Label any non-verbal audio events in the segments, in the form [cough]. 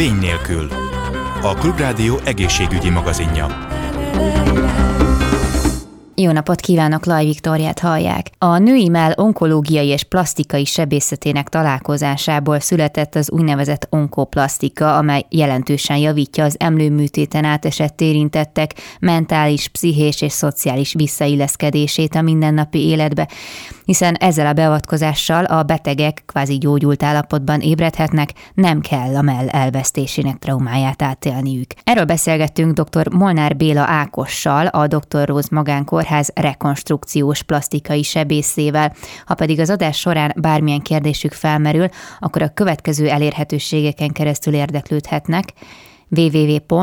vény nélkül. A Klubrádió egészségügyi magazinja. Jó napot kívánok, Laj Viktoriát hallják. A női mell onkológiai és plastikai sebészetének találkozásából született az úgynevezett onkoplasztika, amely jelentősen javítja az emlőműtéten átesett érintettek mentális, pszichés és szociális visszailleszkedését a mindennapi életbe, hiszen ezzel a beavatkozással a betegek kvázi gyógyult állapotban ébredhetnek, nem kell a mell elvesztésének traumáját átélniük. Erről beszélgettünk dr. Molnár Béla Ákossal, a Dr. Róz Magánkor kórház rekonstrukciós plastikai sebészével. Ha pedig az adás során bármilyen kérdésük felmerül, akkor a következő elérhetőségeken keresztül érdeklődhetnek www.drrose.hu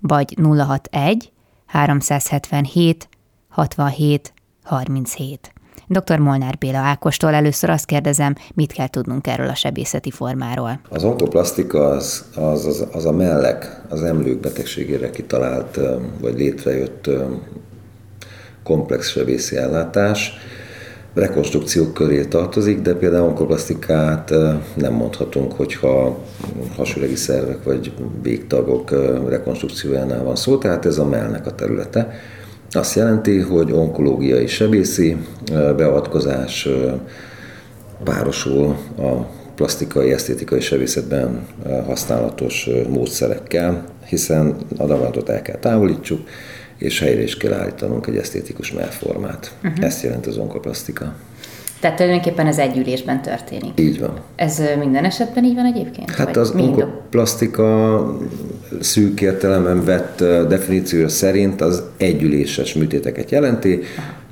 vagy 061 377 67 37. Dr. Molnár Béla Ákostól először azt kérdezem, mit kell tudnunk erről a sebészeti formáról. Az onkoplasztika az, az, az, az a mellek, az emlők betegségére kitalált, vagy létrejött komplex sebészi ellátás, rekonstrukciók köré tartozik, de például onkoplasztikát nem mondhatunk, hogyha hasonlói szervek vagy végtagok rekonstrukciójánál van szó, tehát ez a mellnek a területe. Azt jelenti, hogy onkológiai sebészi beavatkozás párosul a plastikai, esztétikai sebészetben használatos módszerekkel, hiszen a daganatot el kell távolítsuk, és helyre is kell állítanunk egy esztétikus mellformát. Uh-huh. Ezt jelent az onkoplasztika. Tehát tulajdonképpen ez egy ülésben történik. Így van. Ez minden esetben így van egyébként? Hát az onkoplasztika szűk értelemben vett definíciója szerint az együléses műtéteket jelenti,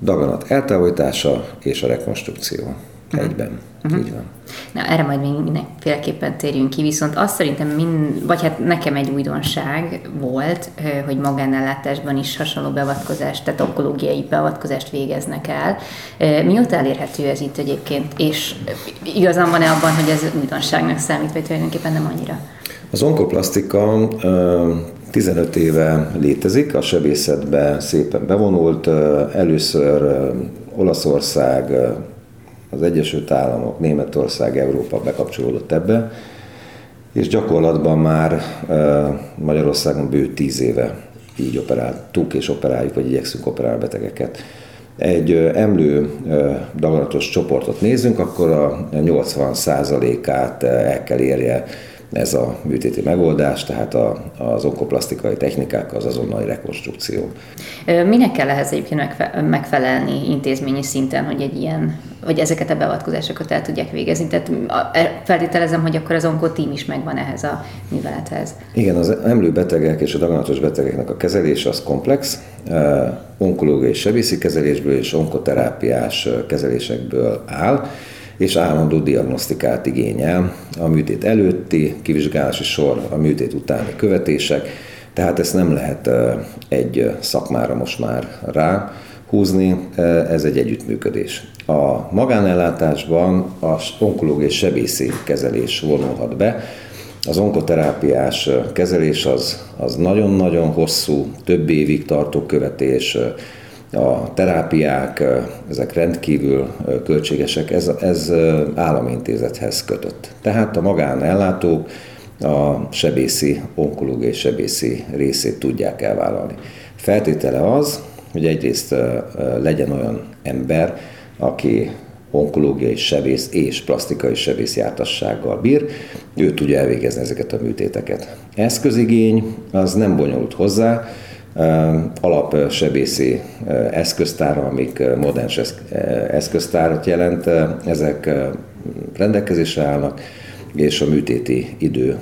daganat eltávolítása és a rekonstrukció. Egyben. Uh-huh. Így van. Na, erre majd még mindenféleképpen térjünk ki, viszont azt szerintem, mind, vagy hát nekem egy újdonság volt, hogy magánellátásban is hasonló beavatkozást, tehát onkológiai beavatkozást végeznek el. Mióta elérhető ez itt egyébként, és igazán van-e abban, hogy ez újdonságnak számít, vagy tulajdonképpen nem annyira? Az onkoplasztika 15 éve létezik, a sebészetbe szépen bevonult, először Olaszország, az Egyesült Államok, Németország, Európa bekapcsolódott ebbe, és gyakorlatban már Magyarországon bő 10 éve így operáltuk és operáljuk, vagy igyekszünk operálni betegeket. Egy emlő daganatos csoportot nézzünk, akkor a 80%-át el kell érje ez a műtéti megoldás, tehát a, az onkoplasztikai technikák az azonnali rekonstrukció. Minek kell ehhez egyébként megfelelni intézményi szinten, hogy egy ilyen, vagy ezeket a beavatkozásokat el tudják végezni? Tehát e, feltételezem, hogy akkor az onkotím is megvan ehhez a művelethez. Igen, az emlőbetegek és a daganatos betegeknek a kezelése az komplex, onkológiai sebészi kezelésből és onkoterápiás kezelésekből áll és állandó diagnosztikát igényel a műtét előtti kivizsgálási sor, a műtét utáni követések, tehát ezt nem lehet egy szakmára most már rá húzni, ez egy együttműködés. A magánellátásban a onkológiai sebészi kezelés vonulhat be, az onkoterápiás kezelés az, az nagyon-nagyon hosszú, több évig tartó követés, a terápiák, ezek rendkívül költségesek, ez, ez államintézethez kötött. Tehát a magánellátók a sebészi, onkológiai sebészi részét tudják elvállalni. Feltétele az, hogy egyrészt legyen olyan ember, aki onkológiai sebész és plastikai sebész jártassággal bír, ő tudja elvégezni ezeket a műtéteket. Eszközigény az nem bonyolult hozzá, alapsebészi eszköztára, amik modern eszköztárat jelent, ezek rendelkezésre állnak, és a műtéti idő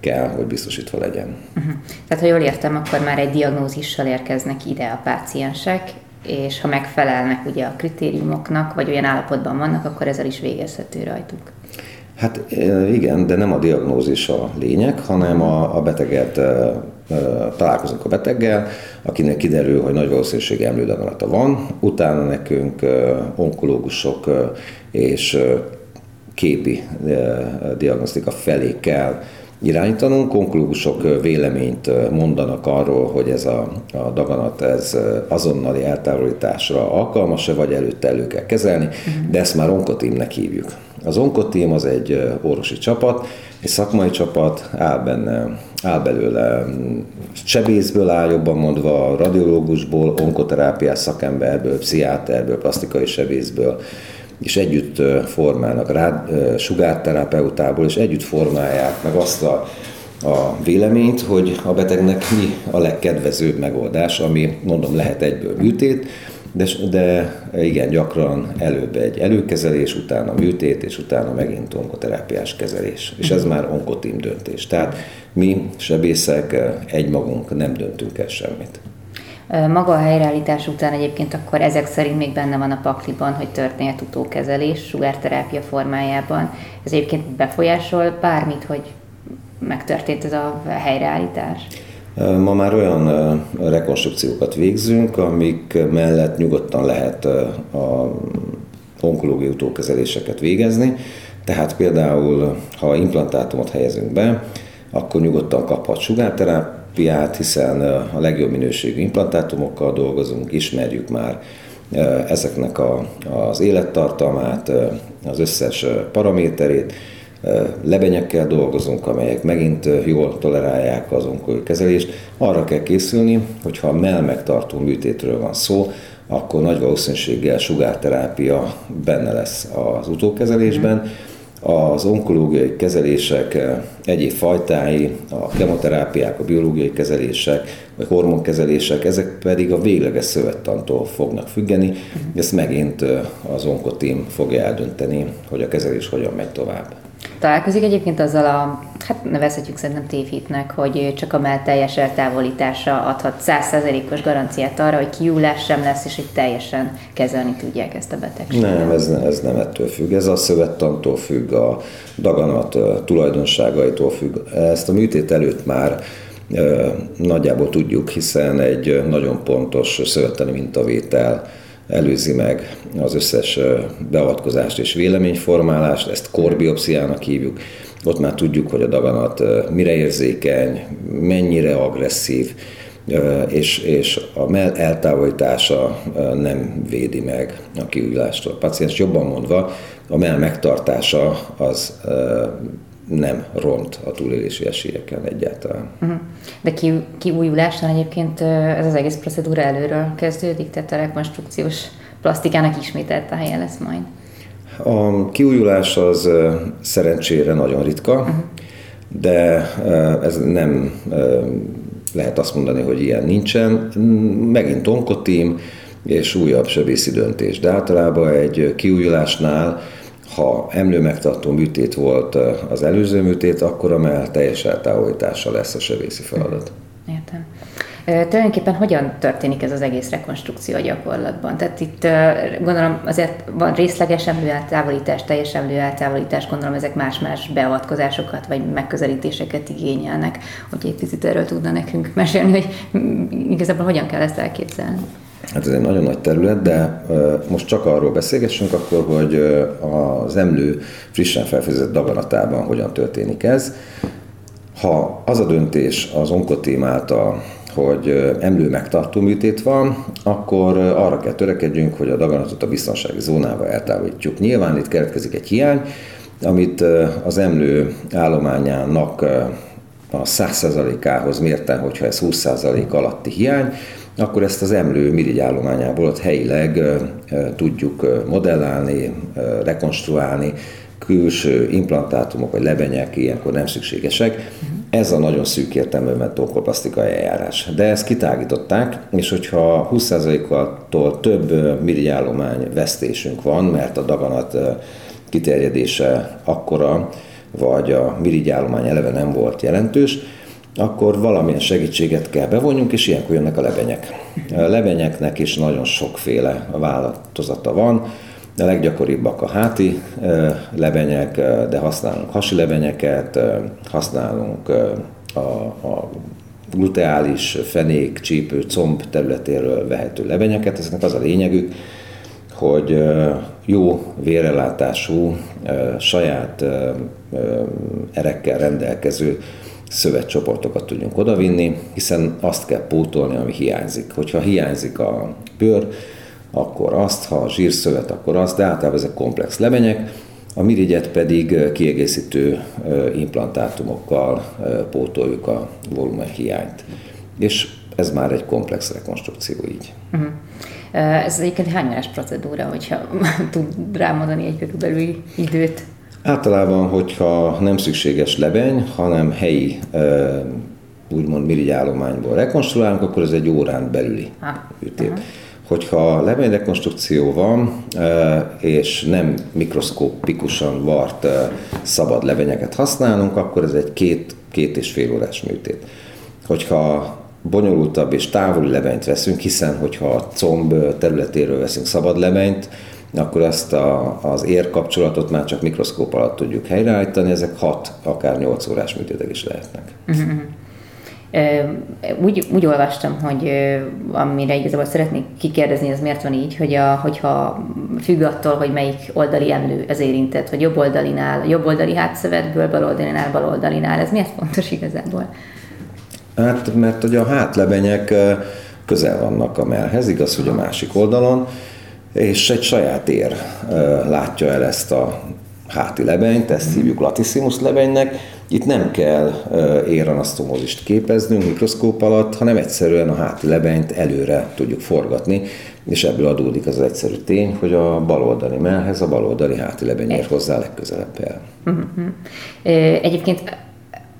kell, hogy biztosítva legyen. Uh-huh. Tehát, ha jól értem, akkor már egy diagnózissal érkeznek ide a páciensek, és ha megfelelnek ugye a kritériumoknak, vagy olyan állapotban vannak, akkor ezzel is végezhető rajtuk. Hát igen, de nem a diagnózis a lényeg, hanem a, a beteget találkozunk a beteggel, akinek kiderül, hogy nagy valószínűség emlődaganata van, utána nekünk onkológusok és képi diagnosztika felé kell irányítanunk. Onkológusok véleményt mondanak arról, hogy ez a, a daganat ez azonnali eltávolításra alkalmas-e, vagy előtte elő kell kezelni, de ezt már onkotímnek hívjuk. Az Onkotím az egy orvosi csapat, egy szakmai csapat, áll benne, áll belőle mm, sebészből áll jobban mondva, radiológusból, onkoterápiás szakemberből, pszichiáterből, plastikai sebészből, és együtt formálnak rád, sugárterapeutából, és együtt formálják meg azt a, a véleményt, hogy a betegnek mi a legkedvezőbb megoldás, ami mondom lehet egyből műtét, de, de igen, gyakran előbb egy előkezelés, utána műtét, és utána megint onkoterápiás kezelés. És ez már onkotim döntés. Tehát mi sebészek egymagunk nem döntünk el semmit. Maga a helyreállítás után egyébként akkor ezek szerint még benne van a pakliban, hogy történhet utókezelés sugárterápia formájában. Ez egyébként befolyásol bármit, hogy megtörtént ez a helyreállítás? Ma már olyan rekonstrukciókat végzünk, amik mellett nyugodtan lehet a onkológiai utókezeléseket végezni. Tehát például, ha implantátumot helyezünk be, akkor nyugodtan kaphat sugárterápiát, hiszen a legjobb minőségű implantátumokkal dolgozunk, ismerjük már ezeknek a, az élettartamát, az összes paraméterét, lebenyekkel dolgozunk, amelyek megint jól tolerálják az onkói kezelést. Arra kell készülni, hogyha a melmegtartó műtétről van szó, akkor nagy valószínűséggel sugárterápia benne lesz az utókezelésben. Az onkológiai kezelések egyéb fajtái, a kemoterápiák, a biológiai kezelések, vagy hormonkezelések, ezek pedig a végleges szövettantól fognak függeni. Ezt megint az onkotim fogja eldönteni, hogy a kezelés hogyan megy tovább. Találkozik egyébként azzal a, hát nevezhetjük szerintem tévhitnek, hogy csak a mell teljes eltávolítása adhat 100%-os garanciát arra, hogy kiúlás sem lesz, és hogy teljesen kezelni tudják ezt a betegséget. Nem, ez, ez nem ettől függ. Ez a szövettantól függ, a daganat tulajdonságaitól függ. Ezt a műtét előtt már nagyjából tudjuk, hiszen egy nagyon pontos szövettani mintavétel előzi meg az összes beavatkozást és véleményformálást, ezt korbiopsziának hívjuk. Ott már tudjuk, hogy a daganat mire érzékeny, mennyire agresszív, és, és a mell eltávolítása nem védi meg a kiújulástól. A paciens jobban mondva, a mell megtartása az nem ront a túlélési esélyeken egyáltalán. Uh-huh. De ki, kiújulásnál egyébként ez az egész procedúra előről kezdődik, tehát a rekonstrukciós plastikának ismételt a helye lesz majd. A kiújulás az szerencsére nagyon ritka, uh-huh. de ez nem lehet azt mondani, hogy ilyen nincsen. Megint onkotim és újabb sebészi döntés. De általában egy kiújulásnál ha emlőmegtartó műtét volt az előző műtét, akkor a mell teljes eltávolítása lesz a sebészi feladat. Értem. Tulajdonképpen hogyan történik ez az egész rekonstrukció a gyakorlatban? Tehát itt gondolom azért van részleges emlőeltávolítás, teljes emlőeltávolítás, gondolom ezek más-más beavatkozásokat vagy megközelítéseket igényelnek. Hogy egy picit erről tudna nekünk mesélni, hogy igazából hogyan kell ezt elképzelni? Hát ez egy nagyon nagy terület, de most csak arról beszélgessünk akkor, hogy az emlő frissen felfedezett daganatában hogyan történik ez. Ha az a döntés az onkotém által, hogy emlő megtartó műtét van, akkor arra kell törekedjünk, hogy a daganatot a biztonsági zónába eltávolítjuk. Nyilván itt keletkezik egy hiány, amit az emlő állományának a 100%-ához mérten, hogyha ez 20% alatti hiány, akkor ezt az emlő mirigyállományából ott helyileg tudjuk modellálni, rekonstruálni, külső implantátumok vagy lebenyek ilyenkor nem szükségesek. Ez a nagyon szűk értelműben tonkoplasztikai eljárás. De ezt kitágították, és hogyha 20%-tól több mirigyállomány vesztésünk van, mert a daganat kiterjedése akkora, vagy a mirigyállomány eleve nem volt jelentős, akkor valamilyen segítséget kell bevonjunk, és ilyenkor jönnek a lebenyek. A lebenyeknek is nagyon sokféle változata van. A leggyakoribbak a háti lebenyek, de használunk hasi lebenyeket, használunk a, a gluteális, fenék, csípő, comb területéről vehető lebenyeket. Ezeknek az a lényegük, hogy jó vérrelátású, saját erekkel rendelkező szövetcsoportokat tudjunk odavinni, hiszen azt kell pótolni, ami hiányzik. Hogyha hiányzik a bőr, akkor azt, ha a zsírszövet, akkor azt, de általában ezek komplex lebenyek, a mirigyet pedig kiegészítő implantátumokkal pótoljuk a volumen hiányt. És ez már egy komplex rekonstrukció így. Uh-huh. Ez egyébként hány órás procedúra, hogyha [laughs] tud rámondani egy körülbelül időt? Általában, hogyha nem szükséges lebeny, hanem helyi úgymond mirigyállományból rekonstruálunk, akkor ez egy órán belüli ha. ütét. Hogyha lebegyrekonstrukció van, és nem mikroszkópikusan vart szabad lebenyeket használunk, akkor ez egy két, két és fél órás műtét. Hogyha bonyolultabb és távoli lebenyt veszünk, hiszen hogyha a comb területéről veszünk szabad lebenyt, akkor azt a, az érkapcsolatot már csak mikroszkóp alatt tudjuk helyreállítani, ezek 6, akár 8 órás műtétek is lehetnek. Uh-huh. Úgy, úgy olvastam, hogy amire igazából szeretnék kikérdezni, az miért van így, hogy a, hogyha függ attól, hogy melyik oldali emlő az érintett, hogy jobb oldalinál, jobb oldali hátszövetből, bal oldalinál, bal oldalinál, ez miért fontos igazából? Hát, mert ugye a hátlebenyek közel vannak a mellhez, igaz, hogy a másik oldalon, és egy saját ér látja el ezt a háti lebenyt, ezt hívjuk latissimus lebenynek. Itt nem kell éranasztomózist képeznünk mikroszkóp alatt, hanem egyszerűen a háti lebenyt előre tudjuk forgatni, és ebből adódik az egyszerű tény, hogy a baloldali mellhez a baloldali háti lebeny ér hozzá legközelebb el. Uh-huh. Egyébként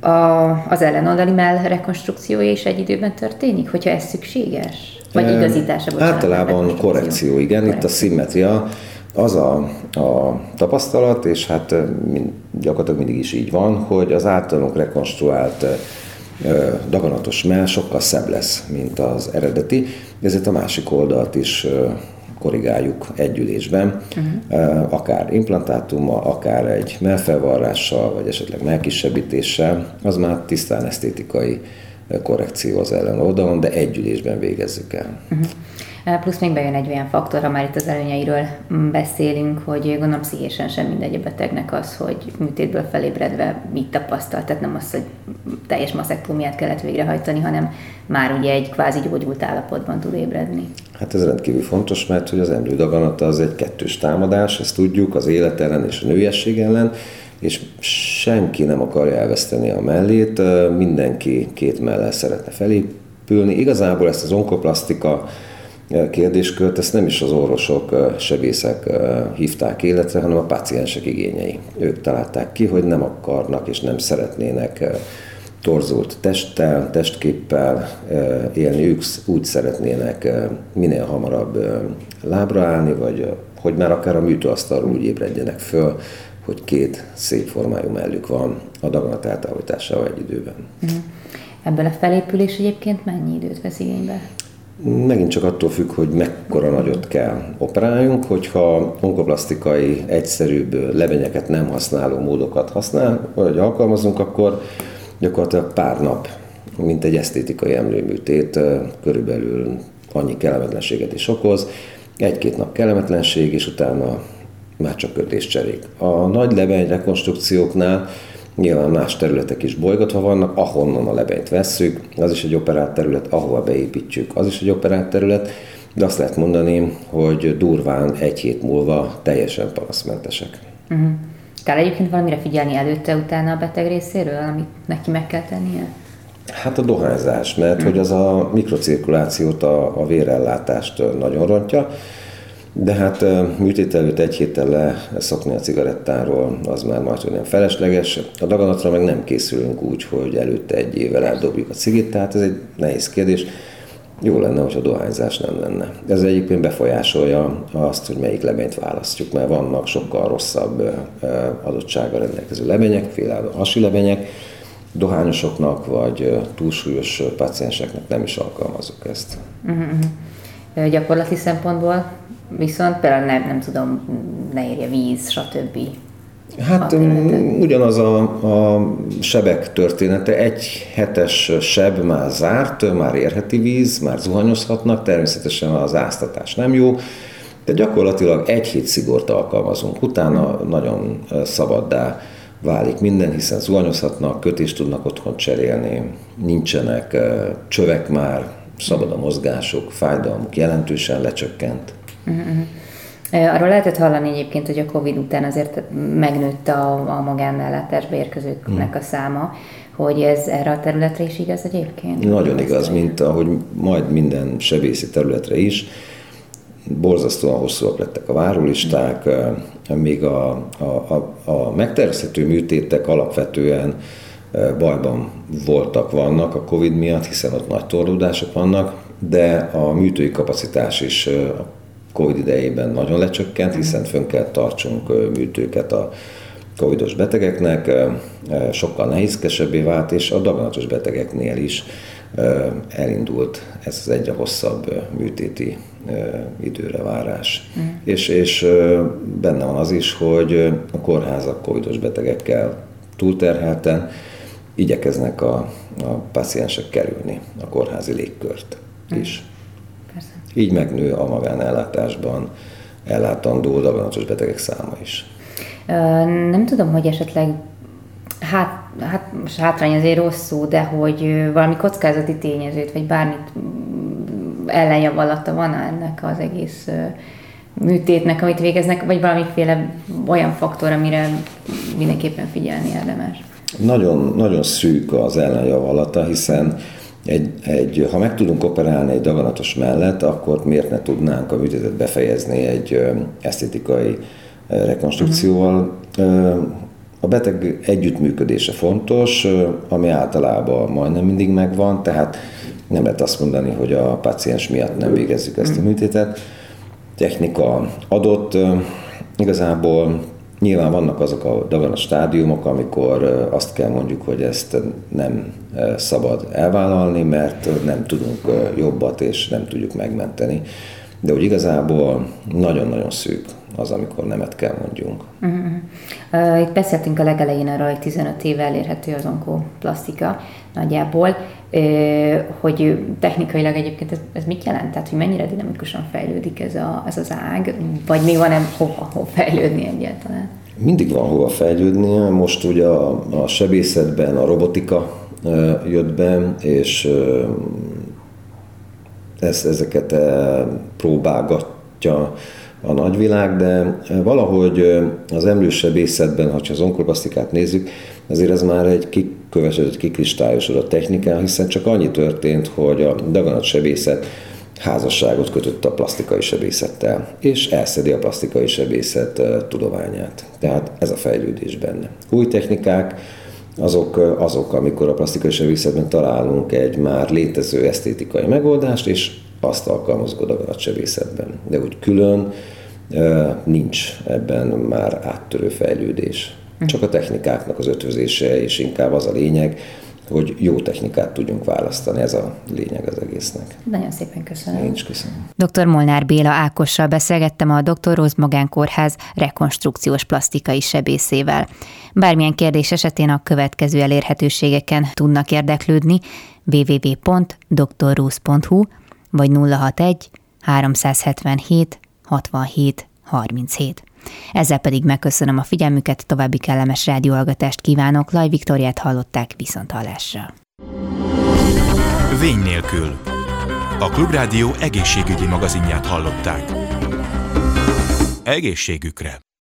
a, az ellenoldali mell rekonstrukciója is egy időben történik, hogyha ez szükséges? Vagy igazítása? Bocsánat, Általában korrekció, igen. Korrekció. Itt a szimmetria az a, a tapasztalat, és hát mind, gyakorlatilag mindig is így van, hogy az általunk rekonstruált daganatos mell sokkal szebb lesz, mint az eredeti, ezért a másik oldalt is korrigáljuk egy ülésben, uh-huh. akár implantátummal, akár egy mellfelvarrással, vagy esetleg mellkisebbítéssel, az már tisztán esztétikai korrekció az ellen oldalon, de egy ülésben végezzük el. Uh-huh. Plusz még bejön egy olyan faktor, ha már itt az előnyeiről mm, beszélünk, hogy gondolom pszichésen sem mindegy a betegnek az, hogy műtétből felébredve mit tapasztal. Tehát nem az, hogy teljes maszektómiát kellett végrehajtani, hanem már ugye egy kvázi gyógyult állapotban tud ébredni. Hát ez rendkívül fontos, mert hogy az emlődaganata az egy kettős támadás, ezt tudjuk, az élet ellen és a nőiesség ellen, és senki nem akarja elveszteni a mellét, mindenki két mellel szeretne felépülni. Igazából ezt az onkoplasztika kérdéskört, ezt nem is az orvosok, sebészek hívták életre, hanem a páciensek igényei. Ők találták ki, hogy nem akarnak és nem szeretnének torzult testtel, testképpel élni, ők úgy szeretnének minél hamarabb lábra állni, vagy hogy már akár a műtőasztalról úgy ébredjenek föl, hogy két szép formájú mellük van a daganat eltávolításával egy időben. Uh-huh. Ebből a felépülés egyébként mennyi időt vesz igénybe? Megint csak attól függ, hogy mekkora nagyot kell operáljunk, hogyha onkoplasztikai, egyszerűbb lebenyeket nem használó módokat használ, vagy alkalmazunk, akkor gyakorlatilag pár nap, mint egy esztétikai emlőműtét, körülbelül annyi kellemetlenséget is okoz. Egy-két nap kellemetlenség, és utána már csak kötéscserék. A nagy lebeny rekonstrukcióknál Nyilván más területek is bolygatva vannak, ahonnan a lebenyt vesszük, az is egy operált terület, ahova beépítjük, az is egy operált terület, de azt lehet mondani, hogy durván egy hét múlva teljesen panaszmentesek. Uh-huh. Kell egyébként valamire figyelni előtte, utána a beteg részéről, amit neki meg kell tennie? Hát a dohányzás, mert uh-huh. hogy az a mikrocirkulációt, a, a vérellátást nagyon rontja, de hát műtét előtt egy héttel leszokni a cigarettáról, az már majd nem felesleges. A daganatra meg nem készülünk úgy, hogy előtte egy évvel eldobjuk a cigit, tehát ez egy nehéz kérdés. Jó lenne, hogyha dohányzás nem lenne. Ez egyébként befolyásolja azt, hogy melyik leményt választjuk, mert vannak sokkal rosszabb adottsággal rendelkező lebenyek, például hasi lebenyek, dohányosoknak vagy túlsúlyos pacienseknek nem is alkalmazok ezt. Uh-huh. Gyakorlati szempontból viszont például nem, nem tudom, ne érje víz, stb. Hát ugyanaz a, a sebek története. Egy hetes seb már zárt, már érheti víz, már zuhanyozhatnak, természetesen az áztatás nem jó, de gyakorlatilag egy hét szigort alkalmazunk. Utána nagyon szabaddá válik minden, hiszen zuhanyozhatnak, kötést tudnak otthon cserélni, nincsenek csövek már, szabad a mozgások, fájdalmuk jelentősen lecsökkent. Uh-huh. Arról lehetett hallani egyébként, hogy a Covid után azért megnőtt a, a magánellátásba érkezőknek hmm. a száma, hogy ez erre a területre is igaz egyébként? Nagyon igaz, mint ahogy majd minden sebészi területre is. Borzasztóan hosszúak lettek a várólisták, még a, a, a, a megtervezhető műtétek alapvetően bajban voltak, vannak a Covid miatt, hiszen ott nagy torlódások vannak, de a műtői kapacitás is a Covid idejében nagyon lecsökkent, hiszen fönn kell tartsunk műtőket a covidos betegeknek, sokkal nehézkesebbé vált, és a daganatos betegeknél is elindult ez az egyre hosszabb műtéti időre várás. Mm. És, és benne van az is, hogy a kórházak covidos betegekkel túlterhelten igyekeznek a, a paciensek kerülni a kórházi légkört mm. is. Persze. Így megnő a magánellátásban ellátandó daganatos betegek száma is. Nem tudom, hogy esetleg hát, hát most hátrány azért rossz szó, de hogy valami kockázati tényezőt, vagy bármit ellenjavallata van ennek az egész műtétnek, amit végeznek, vagy valamiféle olyan faktor, amire mindenképpen figyelni érdemes? Nagyon, nagyon szűk az ellenjavallata, hiszen egy, egy, ha meg tudunk operálni egy daganatos mellett, akkor miért ne tudnánk a műtétet befejezni egy esztétikai rekonstrukcióval. A beteg együttműködése fontos, ami általában majdnem mindig megvan, tehát nem lehet azt mondani, hogy a paciens miatt nem végezzük ezt a műtétet. Technika adott, igazából nyilván vannak azok a daganas stádiumok, amikor azt kell mondjuk, hogy ezt nem szabad elvállalni, mert nem tudunk jobbat és nem tudjuk megmenteni. De hogy igazából nagyon-nagyon szűk az, amikor nemet kell mondjunk. Uh-huh. Itt beszéltünk a legelején arról, hogy 15 éve elérhető az onkoplasztika nagyjából, hogy technikailag egyébként ez, ez mit jelent? Tehát, hogy mennyire dinamikusan fejlődik ez, a, ez az ág, vagy még van-e hova, hova fejlődni egyáltalán? Mindig van hova fejlődni. Most ugye a, a sebészetben a robotika jött be, és ez, ezeket próbálgatja a nagyvilág, de valahogy az emlősebészetben, ha az onkolplasztikát nézzük, azért ez már egy kikövetődött, kikristályosodott technika, hiszen csak annyi történt, hogy a daganatsebészet házasságot kötött a plastikai sebészettel, és elszedi a plastikai sebészet tudományát. Tehát ez a fejlődés benne. Új technikák, azok, azok, amikor a plastikai sebészetben találunk egy már létező esztétikai megoldást, és azt alkalmazunk a daganatsebészetben. De úgy külön nincs ebben már áttörő fejlődés. Hm. Csak a technikáknak az ötvözése, és inkább az a lényeg, hogy jó technikát tudjunk választani, ez a lényeg az egésznek. Nagyon szépen köszönöm. Én is köszönöm. Dr. Molnár Béla Ákossal beszélgettem a Dr. Róz Magánkórház rekonstrukciós plastikai sebészével. Bármilyen kérdés esetén a következő elérhetőségeken tudnak érdeklődni www.drruz.hu vagy 061 377 67 37. Ezzel pedig megköszönöm a figyelmüket, további kellemes rádióhallgatást kívánok, Laj Viktoriát hallották viszont hallásra. Vény nélkül. A Klubrádió egészségügyi magazinját hallották. Egészségükre!